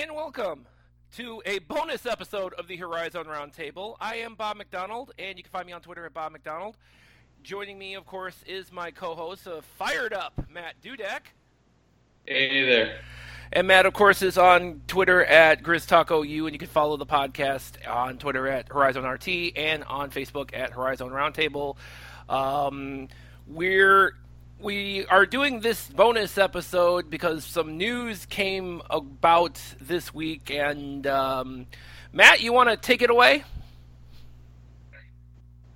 and welcome to a bonus episode of the Horizon Roundtable. I am Bob McDonald, and you can find me on Twitter at Bob McDonald. Joining me, of course, is my co-host of Fired Up, Matt Dudek. Hey there. And Matt, of course, is on Twitter at GrizzTalkOU, and you can follow the podcast on Twitter at HorizonRT and on Facebook at Horizon Roundtable. Um, we're we are doing this bonus episode because some news came about this week, and um, Matt, you want to take it away?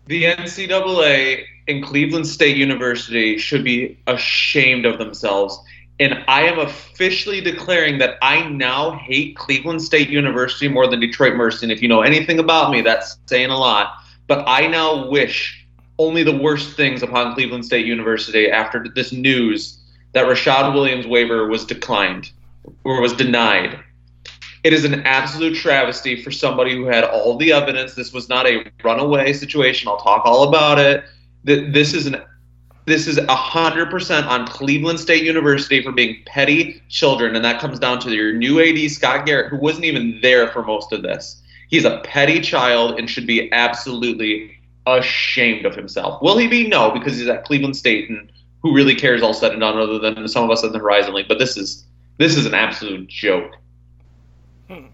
The NCAA and Cleveland State University should be ashamed of themselves. And I am officially declaring that I now hate Cleveland State University more than Detroit Mercy. And if you know anything about me, that's saying a lot. But I now wish only the worst things upon Cleveland State University after this news that Rashad Williams waiver was declined or was denied. It is an absolute travesty for somebody who had all the evidence. This was not a runaway situation. I'll talk all about it. This is an this is hundred percent on Cleveland State University for being petty children, and that comes down to your new AD Scott Garrett, who wasn't even there for most of this. He's a petty child and should be absolutely ashamed of himself. Will he be? No, because he's at Cleveland State, and who really cares all said and done, other than some of us in the Horizon League. But this is this is an absolute joke. Hmm.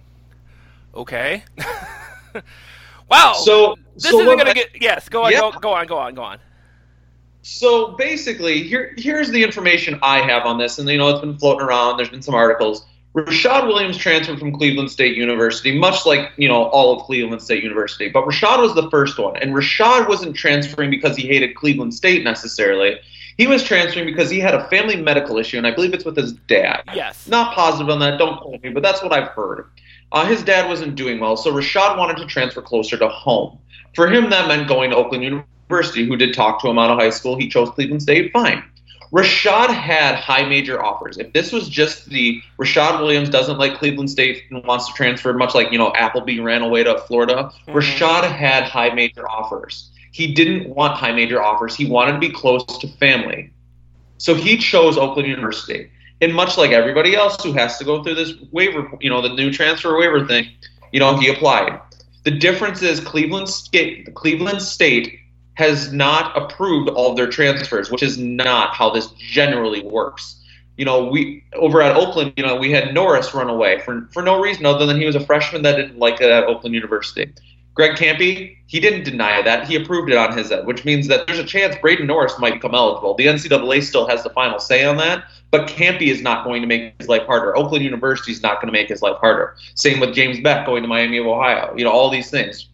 Okay. wow. So this so isn't gonna get. Yes. Go on. Yeah. Go, go on. Go on. Go on. So basically, here here's the information I have on this, and you know it's been floating around. There's been some articles. Rashad Williams transferred from Cleveland State University, much like you know all of Cleveland State University. But Rashad was the first one, and Rashad wasn't transferring because he hated Cleveland State necessarily. He was transferring because he had a family medical issue, and I believe it's with his dad. Yes. Not positive on that. Don't quote me, but that's what I've heard. Uh, his dad wasn't doing well, so Rashad wanted to transfer closer to home. For him, that meant going to Oakland University, who did talk to him out of high school. He chose Cleveland State. Fine. Rashad had high major offers. If this was just the Rashad Williams doesn't like Cleveland State and wants to transfer, much like you know Appleby ran away to Florida, mm-hmm. Rashad had high major offers. He didn't want high major offers. He wanted to be close to family, so he chose Oakland University. And much like everybody else who has to go through this waiver, you know, the new transfer waiver thing, you know, he applied. The difference is Cleveland State, Cleveland State has not approved all of their transfers, which is not how this generally works. You know, we over at Oakland, you know, we had Norris run away for for no reason other than he was a freshman that didn't like it at Oakland University. Greg Kampe, he didn't deny that. He approved it on his end, which means that there's a chance Braden Norris might become eligible. The NCAA still has the final say on that, but Campy is not going to make his life harder. Oakland University is not going to make his life harder. Same with James Beck going to Miami of Ohio. You know, all these things.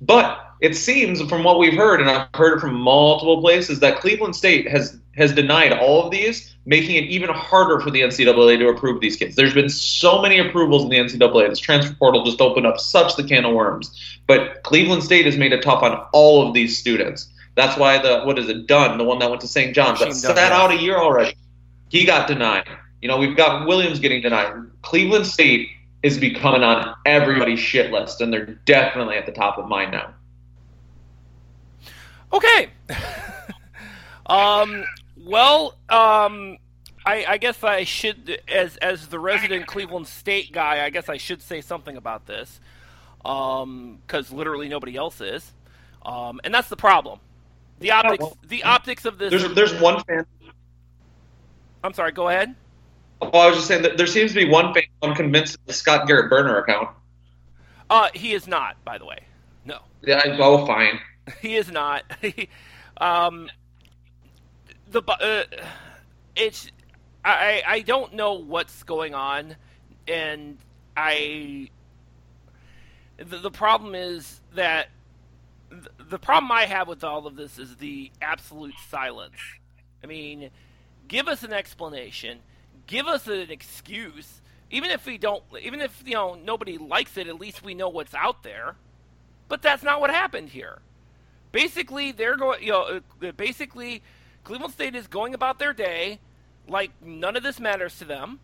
But it seems from what we've heard, and I've heard it from multiple places, that Cleveland State has has denied all of these, making it even harder for the NCAA to approve these kids. There's been so many approvals in the NCAA. This transfer portal just opened up such the can of worms. But Cleveland State has made it tough on all of these students. That's why the what is it Dunn, the one that went to St. John's, that sat out a year already. He got denied. You know, we've got Williams getting denied. Cleveland State is becoming on everybody's shit list, and they're definitely at the top of mine now. Okay. um. Well. Um. I, I guess I should, as as the resident Cleveland State guy, I guess I should say something about this, because um, literally nobody else is, um, and that's the problem. The optics, the optics of this. There's there's one fan. I'm sorry. Go ahead. Oh, I was just saying that there seems to be one fan I'm convinced the Scott Garrett burner account. Uh, he is not, by the way. No. Yeah. Oh, fine. he is not. um, the uh, it's I I don't know what's going on, and I the, the problem is that the problem I have with all of this is the absolute silence. I mean, give us an explanation, give us an excuse. Even if we don't, even if you know nobody likes it, at least we know what's out there. But that's not what happened here. Basically, they're going. You know, uh, basically, Cleveland State is going about their day like none of this matters to them,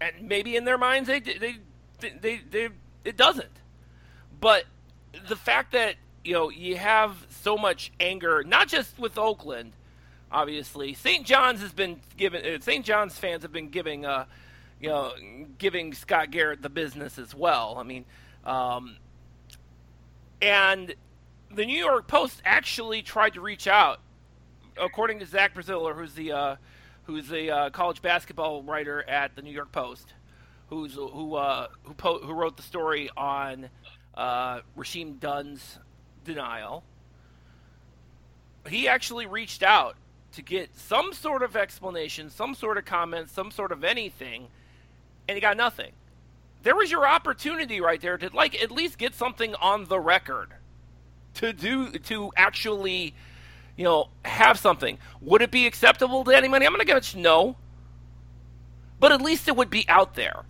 and maybe in their minds they they they, they, they it doesn't. But the fact that you know you have so much anger, not just with Oakland, obviously St. John's has been given. Uh, St. John's fans have been giving uh, you know, giving Scott Garrett the business as well. I mean, um, and the New York Post actually tried to reach out, according to Zach Braziller, who's the uh, who's the uh, college basketball writer at the New York Post, who's who uh, who, po- who wrote the story on uh, Rasheem Dunn's denial. He actually reached out to get some sort of explanation, some sort of comment, some sort of anything, and he got nothing. There was your opportunity right there to like at least get something on the record to do to actually you know have something. Would it be acceptable to anybody i'm going to guess no. But at least it would be out there.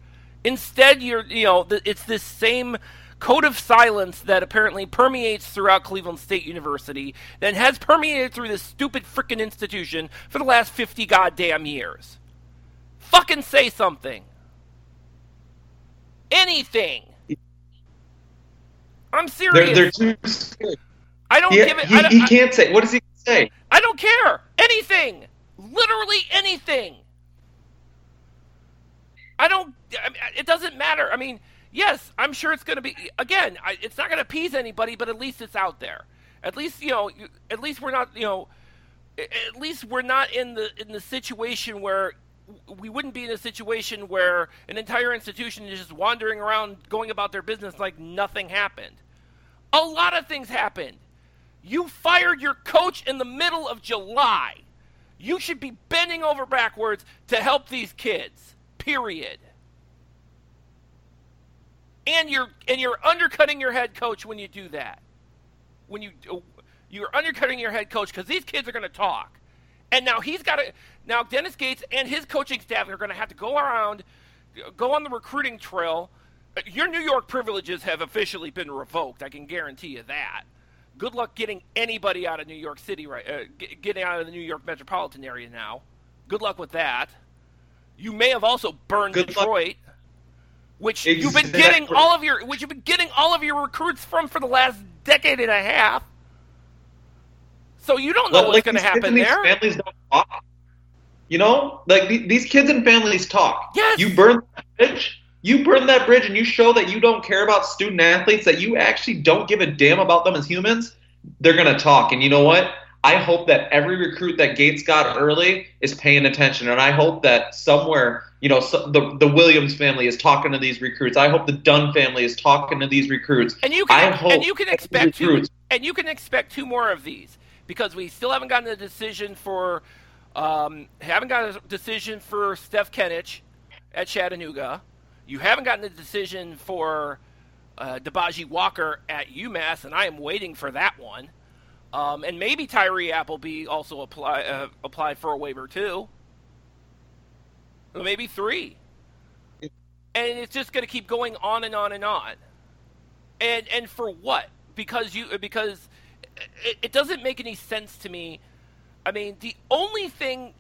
Instead you're you know it's this same code of silence that apparently permeates throughout cleveland state university that has permeated through this stupid freaking institution for the last 50 goddamn years. Fucking say something. Anything. I'm serious. They're, they're too I don't He, give it. he, I, don't- he can't say. What does he say? I don't care. Anything. Literally anything. I don't. I mean, it doesn't matter. I mean, yes, I'm sure it's going to be. Again, I, it's not going to appease anybody, but at least it's out there. At least you know. you- At least we're not. You know. At least we're not in the in the situation where we wouldn't be in a situation where an entire institution is just wandering around going about their business like nothing happened. A lot of things happened. You fired your coach in the middle of July. You should be bending over backwards to help these kids. Period. And you're and you're undercutting your head coach when you do that. When you oh, you're undercutting your head coach because these kids are going to talk. And now he's got to now Dennis Gates and his coaching staff are going to have to go around, go on the recruiting trail. Your New York privileges have officially been revoked. I can guarantee you that. Good luck getting anybody out of New York City right, uh, g- getting out of the New York metropolitan area now. Good luck with that. You may have also burned Good luck. Detroit, which you've been getting all of your which you've been getting all of your recruits from for the last decade and a half. So you don't know Well, what's like going to happen there. Families don't talk. You know, like the- these kids and families talk. Yes. You burn that bridge. You burn that bridge, and you show that you don't care about student athletes. That you actually don't give a damn about them as humans. They're gonna talk, and you know what? I hope that every recruit that Gates got early is paying attention, and I hope that somewhere, you know, so, the the Williams family is talking to these recruits. I hope the Dunn family is talking to these recruits. And you can I hope and you can expect two, and you can expect two more of these because we still haven't gotten a decision for um, haven't gotten a decision for Steph Kenic at Chattanooga. You haven't gotten a decision for uh, Dibaji Walker at UMass, and I am waiting for that one. Um, and maybe Tyree Appleby also apply uh, applied for a waiver too. Maybe three. And it's just going to keep going on and on and on and and for what because you because it, it doesn't make any sense to me i mean the only thing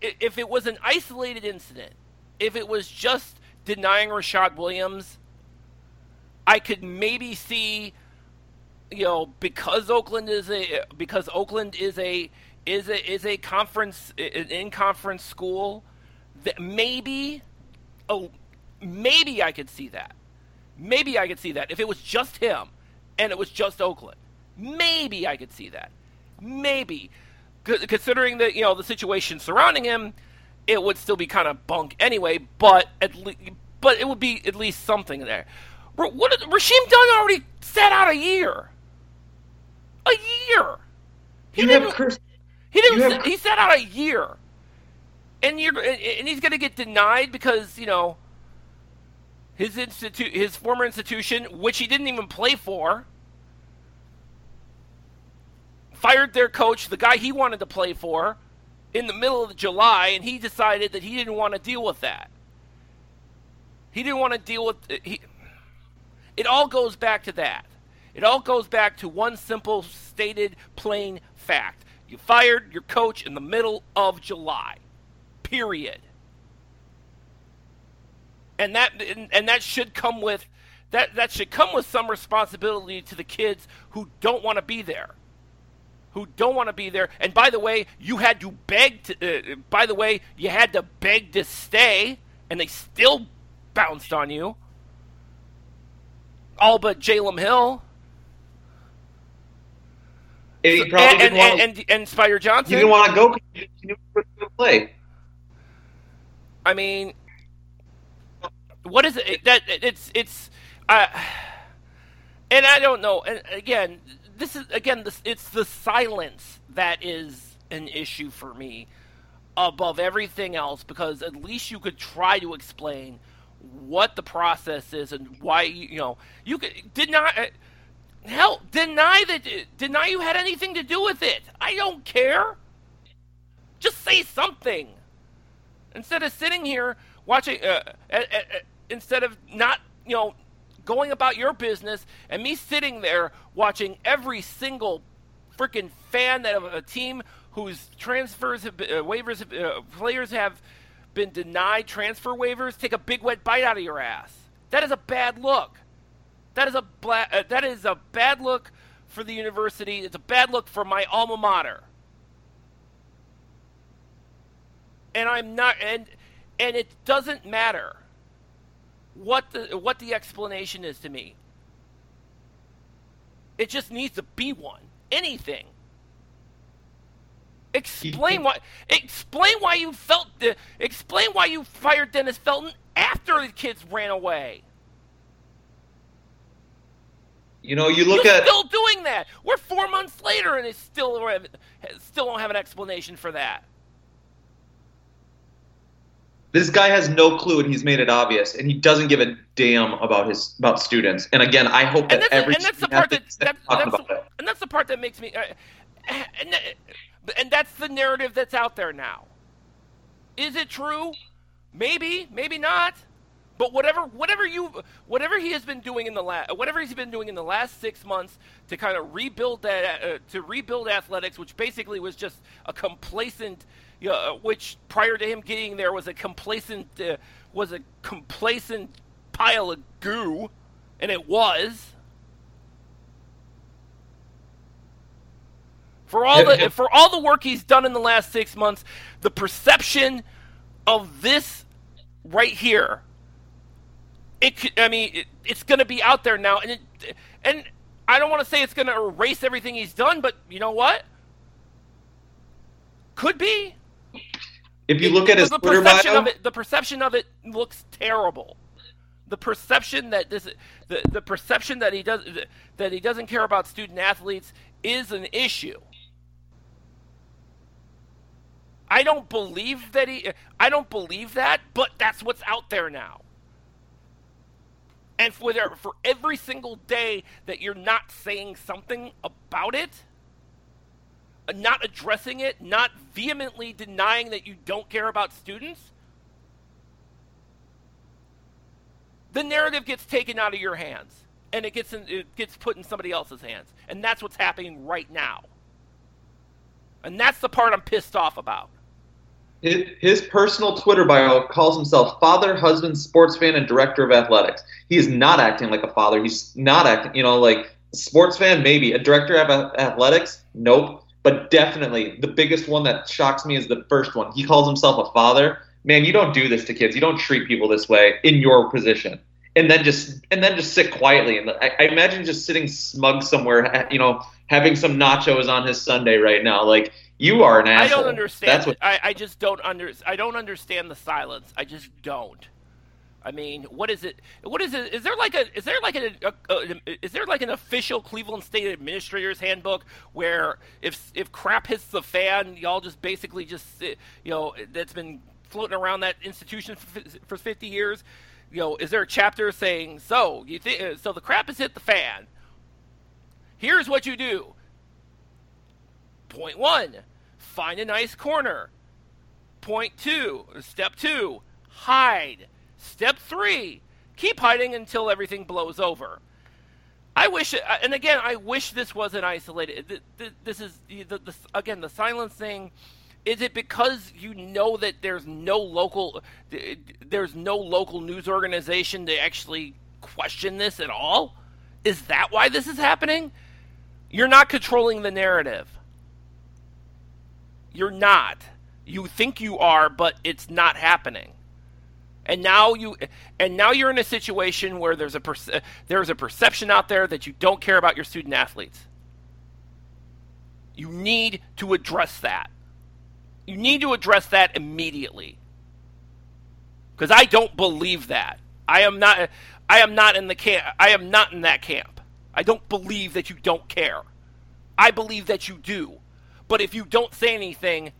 if it was an isolated incident if it was just denying rashad williams i could maybe see you know because oakland is a because oakland is a is a is a conference an in conference school that maybe oh maybe i could see that Maybe I could see that if it was just him and it was just Oakland. Maybe I could see that. Maybe, C- considering the you know the situation surrounding him, it would still be kind of bunk anyway. But at least, but it would be at least something there. R- What did, Rasheem Dunn already sat out a year. A year. He You didn't. Chris. He didn't. Have- he sat out a year, and you're and he's going to get denied because you know his institute, his former institution, which he didn't even play for, fired their coach, the guy he wanted to play for, in the middle of July, and he decided that he didn't want to deal with that. He didn't want to deal with he. It all goes back to that. It all goes back to one simple, stated, plain fact. You fired your coach in the middle of July. Period. And that and, and that should come with that that should come with some responsibility to the kids who don't want to be there. Who don't want to be there. And by the way, you had to beg to uh, by the way, you had to beg to stay and they still bounced on you. All but Jalen Hill. And probably and, and, want and, and, Spider Johnson. didn't want to go because he knew he was going to play. I mean, what is it? That it's it's, uh, and I don't know. And again, this is again this it's the silence that is an issue for me above everything else because at least you could try to explain what the process is and why you, know you could deny uh, hell deny that deny you had anything to do with it. I don't care. Just say something instead of sitting here watching uh, uh, uh, instead of not you know going about your business and me sitting there watching every single freaking fan that of a team whose transfers have been, uh, waivers have, uh, players have been denied transfer waivers take a big wet bite out of your ass that is a bad look that is a bla- uh, that is a bad look for the university it's a bad look for my alma mater and I'm not and and it doesn't matter what the what the explanation is to me. It just needs to be one. Anything. Explain why explain why you felt the explain why you fired Dennis Felton after the kids ran away. You know, you look at still doing that. We're four months later, and it's still still don't have an explanation for that. this guy has no clue and he's made it obvious and he doesn't give a damn about his about students and again i hope that and that's, every and that's the part that, that that's it. and that's the part that makes me uh, and, and that's the narrative that's out there now. Is it true? Maybe maybe not. But whatever whatever you whatever he has been doing in the last whatever he's been doing in the last six months to kind of rebuild that uh, to rebuild athletics which basically was just a complacent you know, uh, which prior to him getting there was a complacent uh, was a complacent pile of goo and it was for all the for all the work he's done in the last 6 months the perception of this right here it could, I mean it, it's going to be out there now and it, and I don't want to say it's going to erase everything he's done but you know what could be if you look at his the Twitter perception bio, of it, the perception of it looks terrible. The perception that this, the, the perception that he does that he doesn't care about student athletes is an issue. I don't believe that he. I don't believe that, but that's what's out there now. And for there, for every single day that you're not saying something about it, uh, not addressing it, not vehemently denying that you don't care about students, the narrative gets taken out of your hands and it gets in, it gets put in somebody else's hands, and that's what's happening right now. And that's the part I'm pissed off about. His, personal Twitter bio calls himself father, husband, sports fan, and director of athletics. He is not acting like a father. He's not acting, you know, like sports fan, maybe. A director of athletics, nope. But definitely, the biggest one that shocks me is the first one. He calls himself a father. Man, you don't do this to kids. You don't treat people this way in your position. And then just and then just sit quietly. And I, I imagine just sitting smug somewhere, you know, having some nachos on his Sunday right now. Like you are an asshole. I don't understand. That's what I, I just don't under. I don't understand the silence. I just don't. I mean, what is it? What is it? Is there like a? Is there like a? a, a is there like an official Cleveland State Administrator's Handbook where if if crap hits the fan, y'all just basically just you know that's been floating around that institution for, for 50 years. You know, is there a chapter saying so? You think so? The crap has hit the fan. Here's what you do. Point one, find a nice corner. Point two, step two, hide. Step three, keep hiding until everything blows over. I wish, uh, and again, I wish this wasn't isolated. This is again the silence thing. Is it because you know that there's no local, there's no local news organization to actually question this at all? Is that why this is happening? You're not controlling the narrative. You're not. You think you are, but it's not happening. And now you and now you're in a situation where there's a there's a perception out there that you don't care about your student athletes. You need to address that. You need to address that immediately. Cuz I don't believe that. I am not I am not in the camp I am not in that camp. I don't believe that you don't care. I believe that you do. But if you don't say anything,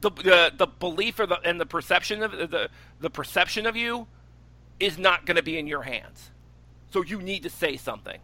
the the, the belief or the and the perception of the the perception of you is not going to be in your hands. So you need to say something.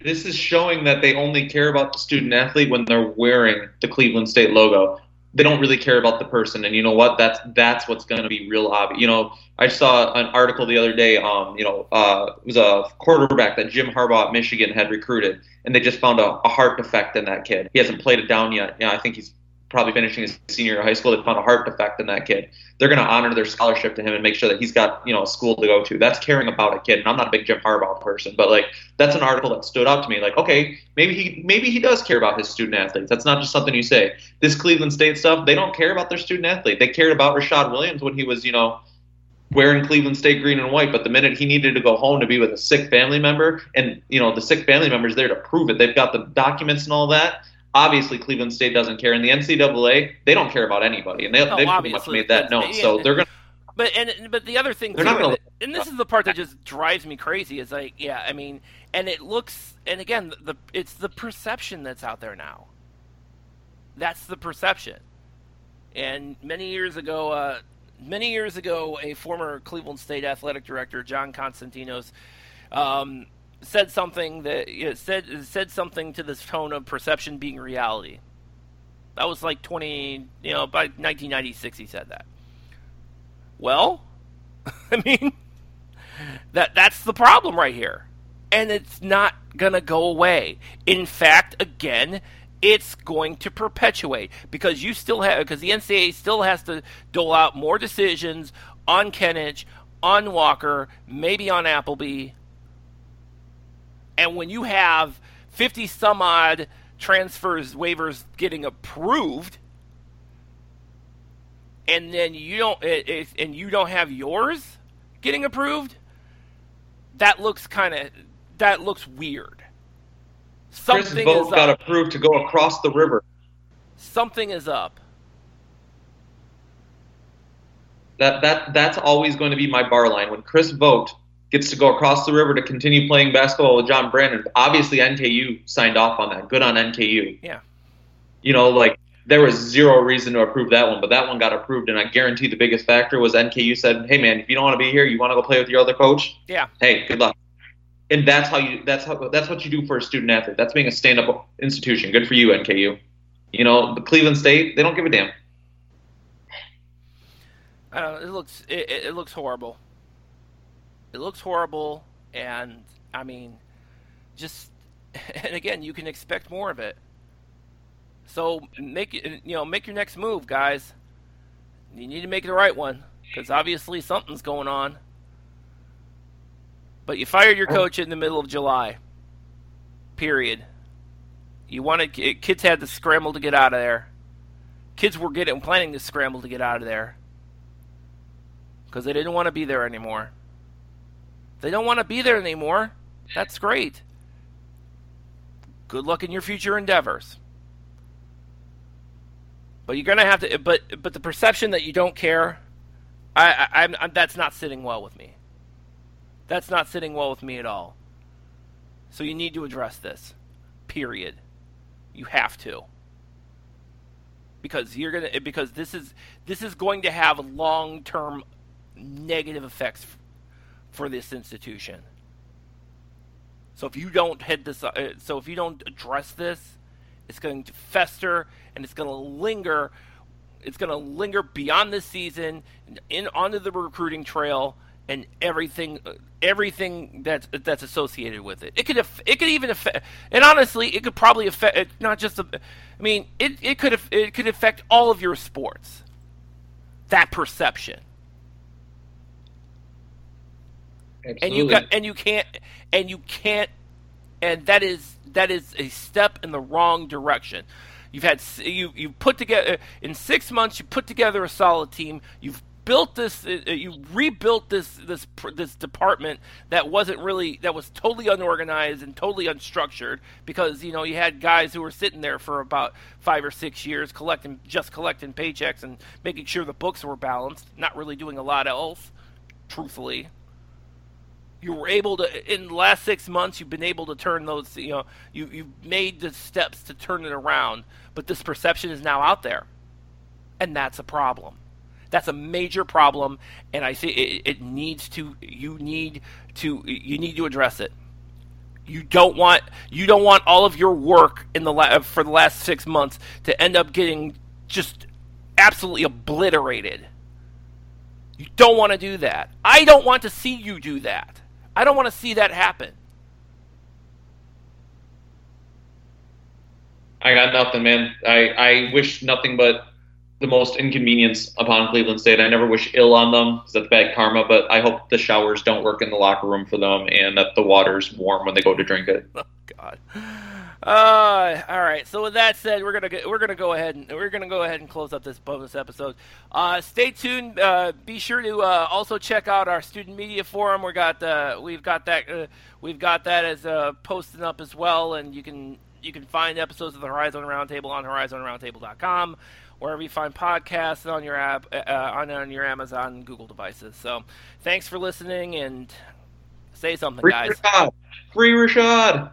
This is showing that they only care about the student athlete when they're wearing the Cleveland State logo. They don't really care about the person, and you know what? That's that's what's going to be real obvious. You know, I saw an article the other day. Um, you know, uh, it was a quarterback that Jim Harbaugh at Michigan had recruited, and they just found a, a heart defect in that kid. He hasn't played it down yet. You know, I think he's probably finishing his senior year of high school, they found a heart defect in that kid. They're going to honor their scholarship to him and make sure that he's got you know a school to go to. That's caring about a kid. And I'm not a big Jim Harbaugh person, but like that's an article that stood out to me. Like, okay, maybe he maybe he does care about his student athletes. That's not just something you say. This Cleveland State stuff, they don't care about their student athlete. They cared about Rashad Williams when he was you know wearing Cleveland State green and white, but the minute he needed to go home to be with a sick family member, and you know the sick family member's there to prove it, they've got the documents and all that obviously Cleveland State doesn't care, and the NCAA they don't care about anybody, and they, Oh, they've pretty much made that known. yeah, So they're gonna. But and but the other thing They're too, not gonna- and this is the part that just drives me crazy is like, yeah, I mean, and it looks, and again, the it's the perception that's out there now. That's the perception. And many years ago, uh, many years ago, a former Cleveland State athletic director, John Konstantinos, um, said something that you know, said said something to this tone of perception being reality. That was like twenty, you know, by 1996 he said that. Well, I mean, that that's the problem right here, and it's not gonna go away. In fact, again, it's going to perpetuate because you still have because the NCAA still has to dole out more decisions on Kenic, on Walker, maybe on Appleby, and when you have fifty some odd transfers waivers getting approved and then you don't it, it, and you don't have yours getting approved that looks kind of that looks weird. Chris something Vogt is got approved to go across the river. something is up. That that that's always going to be my bar line. When Chris Vogt gets to go across the river to continue playing basketball with John Brannen. Obviously, NKU signed off on that. Good on NKU. Yeah. You know, like there was zero reason to approve that one, but that one got approved, and I guarantee the biggest factor was NKU said, "Hey, man, if you don't want to be here, you want to go play with your other coach. yeah Hey, good luck." And that's how you. That's how. That's what you do for a student athlete. That's being a stand-up institution. Good for you, NKU. You know, the Cleveland State, they don't give a damn. I don't know, it looks it, it it looks horrible it looks horrible and i mean just and again you can expect more of it. So make you know make your next move guys. You need to make the right one because obviously something's going on. But you fired your oh. coach in the middle of july. Period. You wanted kids had to scramble to get out of there. Kids were getting planning to scramble to get out of there. Because they didn't want to be there anymore. They don't want to be there anymore. That's great. Good luck in your future endeavors. But you're gonna have to. But but the perception that you don't care, I, I I'm, I'm that's not sitting well with me. That's not sitting well with me at all. So you need to address this. Period. You have to because you're gonna because this is this is going to have long term negative effects for this institution. So if you don't head this, uh, so if you don't address this, it's going to fester and it's going to linger. It's going to linger beyond this season, in onto the recruiting trail, and everything, uh, everything that's that's associated with it. It could, it could even affect, and honestly, it could probably affect not just the. I mean, it it could it could affect all of your sports. That perception. And you got and you can't and you can't and that is that is a step in the wrong direction You've had you you put together in six months. You put together a solid team. You've built this uh, uh, you rebuilt this this this department that wasn't really that was totally unorganized and totally unstructured because you know you had guys who were sitting there for about 5 or 6 years collecting just collecting paychecks and making sure the books were balanced not really doing a lot else truthfully you were able to in the last 6 months you've been able to turn those you know you you've made the steps to turn it around but this perception is now out there and that's a problem that's a major problem, and I see it, it needs to. You need to. You need to address it. You don't want you don't want all of your work in the la- for the last six months to end up getting just absolutely obliterated. You don't want to do that. I don't want to see you do that. I don't want to see that happen. I got nothing, man. I, I wish nothing but the most inconvenience upon Cleveland State. I never wish ill on them because that's bad karma, but I hope the showers don't work in the locker room for them and that the water's warm when they go to drink it. Oh God. Uh, all right. So with that said, we're gonna get, we're gonna go ahead and we're gonna go ahead and close up this bonus episode. Uh, stay tuned. Uh, be sure to uh, also check out our student media forum. We got uh, we've got that uh, we've got that as uh, posting up as well, and you can you can find episodes of the Horizon Roundtable on HorizonRoundtable.com wherever you find podcasts on your app, uh, on, on your Amazon Google devices. So thanks for listening and say something, Free guys. Rashad. Free Rashad.